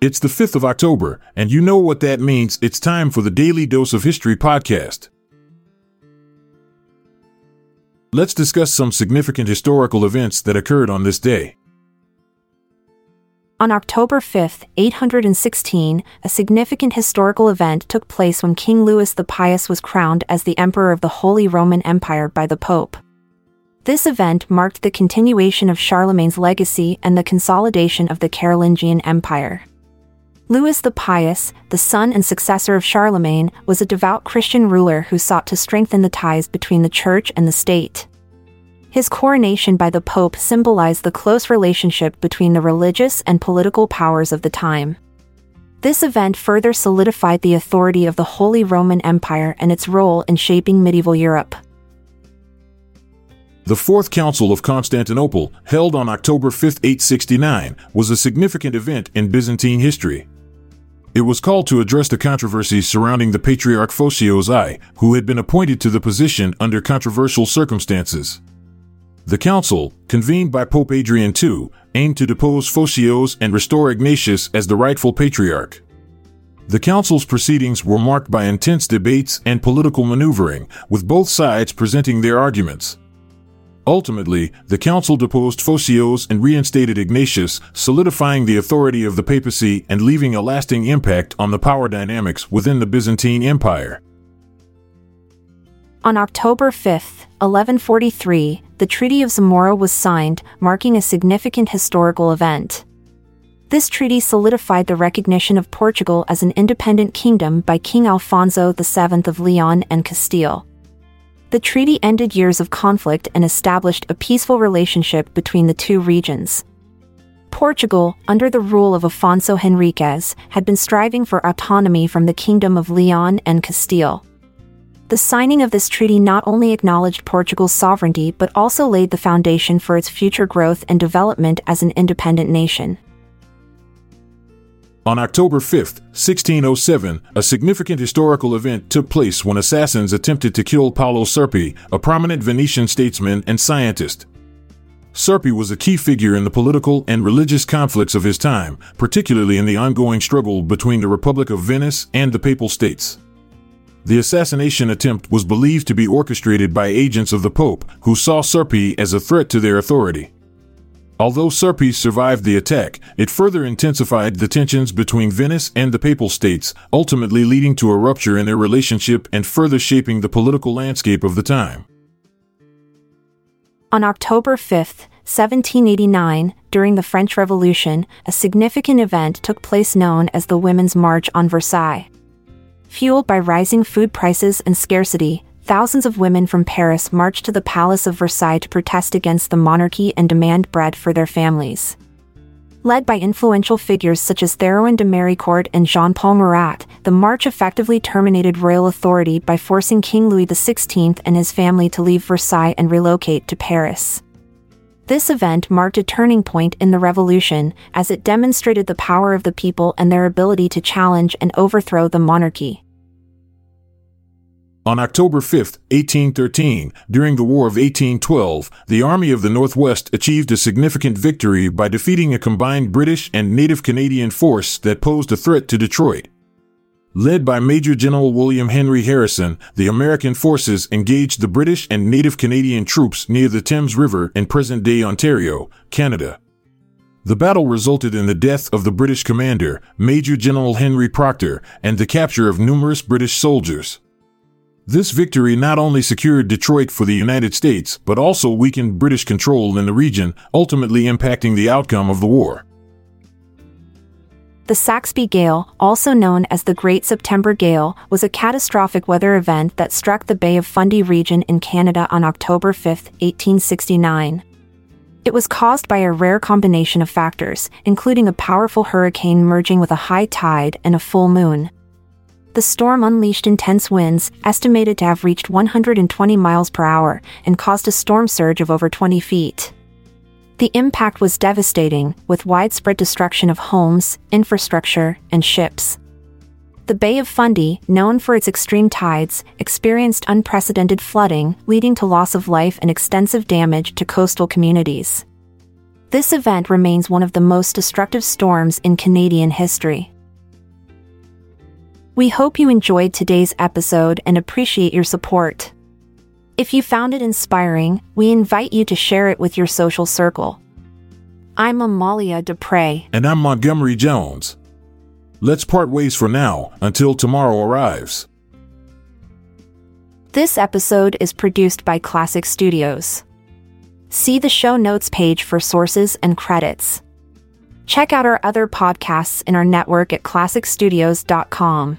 It's the 5th of October, and you know what that means. It's time for the Daily Dose of History podcast. Let's discuss some significant historical events that occurred on this day. On October 5, 816, a significant historical event took place when King Louis the Pious was crowned as the Emperor of the Holy Roman Empire by the Pope. This event marked the continuation of Charlemagne's legacy and the consolidation of the Carolingian Empire. Louis the Pious, the son and successor of Charlemagne, was a devout Christian ruler who sought to strengthen the ties between the church and the state. His coronation by the Pope symbolized the close relationship between the religious and political powers of the time. This event further solidified the authority of the Holy Roman Empire and its role in shaping medieval Europe. The Fourth Council of Constantinople, held on October 5, 869, was a significant event in Byzantine history. It was called to address the controversies surrounding the Patriarch Photios I, who had been appointed to the position under controversial circumstances. The council, convened by Pope Adrian II, aimed to depose Photios and restore Ignatius as the rightful patriarch. The council's proceedings were marked by intense debates and political maneuvering, with both sides presenting their arguments. Ultimately, the council deposed Photios and reinstated Ignatius, solidifying the authority of the papacy and leaving a lasting impact on the power dynamics within the Byzantine Empire. On October 5, 1143, the Treaty of Zamora was signed, marking a significant historical event. This treaty solidified the recognition of Portugal as an independent kingdom by King Alfonso VII of Leon and Castile. The treaty ended years of conflict and established a peaceful relationship between the two regions. Portugal, under the rule of Afonso Henriques, had been striving for autonomy from the Kingdom of Leon and Castile. The signing of this treaty not only acknowledged Portugal's sovereignty but also laid the foundation for its future growth and development as an independent nation. On October 5, 1607, a significant historical event took place when assassins attempted to kill Paolo Sarpi, a prominent Venetian statesman and scientist. Sarpi was a key figure in the political and religious conflicts of his time, particularly in the ongoing struggle between the Republic of Venice and the Papal States. The assassination attempt was believed to be orchestrated by agents of the Pope, who saw Sarpi as a threat to their authority. Although Sarpi survived the attack, it further intensified the tensions between Venice and the Papal States, ultimately leading to a rupture in their relationship and further shaping the political landscape of the time. On October 5, 1789, during the French Revolution, a significant event took place known as the Women's March on Versailles. Fueled by rising food prices and scarcity, thousands of women from Paris marched to the Palace of Versailles to protest against the monarchy and demand bread for their families. Led by influential figures such as Théroigne de Méricourt and Jean Paul Marat, the march effectively terminated royal authority by forcing King Louis XVI and his family to leave Versailles and relocate to Paris. This event marked a turning point in the revolution, as it demonstrated the power of the people and their ability to challenge and overthrow the monarchy. On October 5, 1813, during the War of 1812, the Army of the Northwest achieved a significant victory by defeating a combined British and native Canadian force that posed a threat to Detroit. Led by Major General William Henry Harrison, the American forces engaged the British and native Canadian troops near the Thames River in present day Ontario, Canada. The battle resulted in the death of the British commander, Major General Henry Procter, and the capture of numerous British soldiers. This victory not only secured Detroit for the United States, but also weakened British control in the region, ultimately impacting the outcome of the war. The Saxby Gale, also known as the Great September Gale, was a catastrophic weather event that struck the Bay of Fundy region in Canada on October 5, 1869. It was caused by a rare combination of factors, including a powerful hurricane merging with a high tide and a full moon the storm unleashed intense winds, estimated to have reached 120 miles per hour, and caused a storm surge of over 20 feet. The impact was devastating, with widespread destruction of homes, infrastructure, and ships. The Bay of Fundy, known for its extreme tides, experienced unprecedented flooding, leading to loss of life and extensive damage to coastal communities. This event remains one of the most destructive storms in Canadian history. We hope you enjoyed today's episode and appreciate your support. If you found it inspiring, we invite you to share it with your social circle. I'm Amalia Dupre. And I'm Montgomery Jones. Let's part ways for now until tomorrow arrives. This episode is produced by Klassic Studios. See the show notes page for sources and credits. Check out our other podcasts in our network at klassicstudios.com.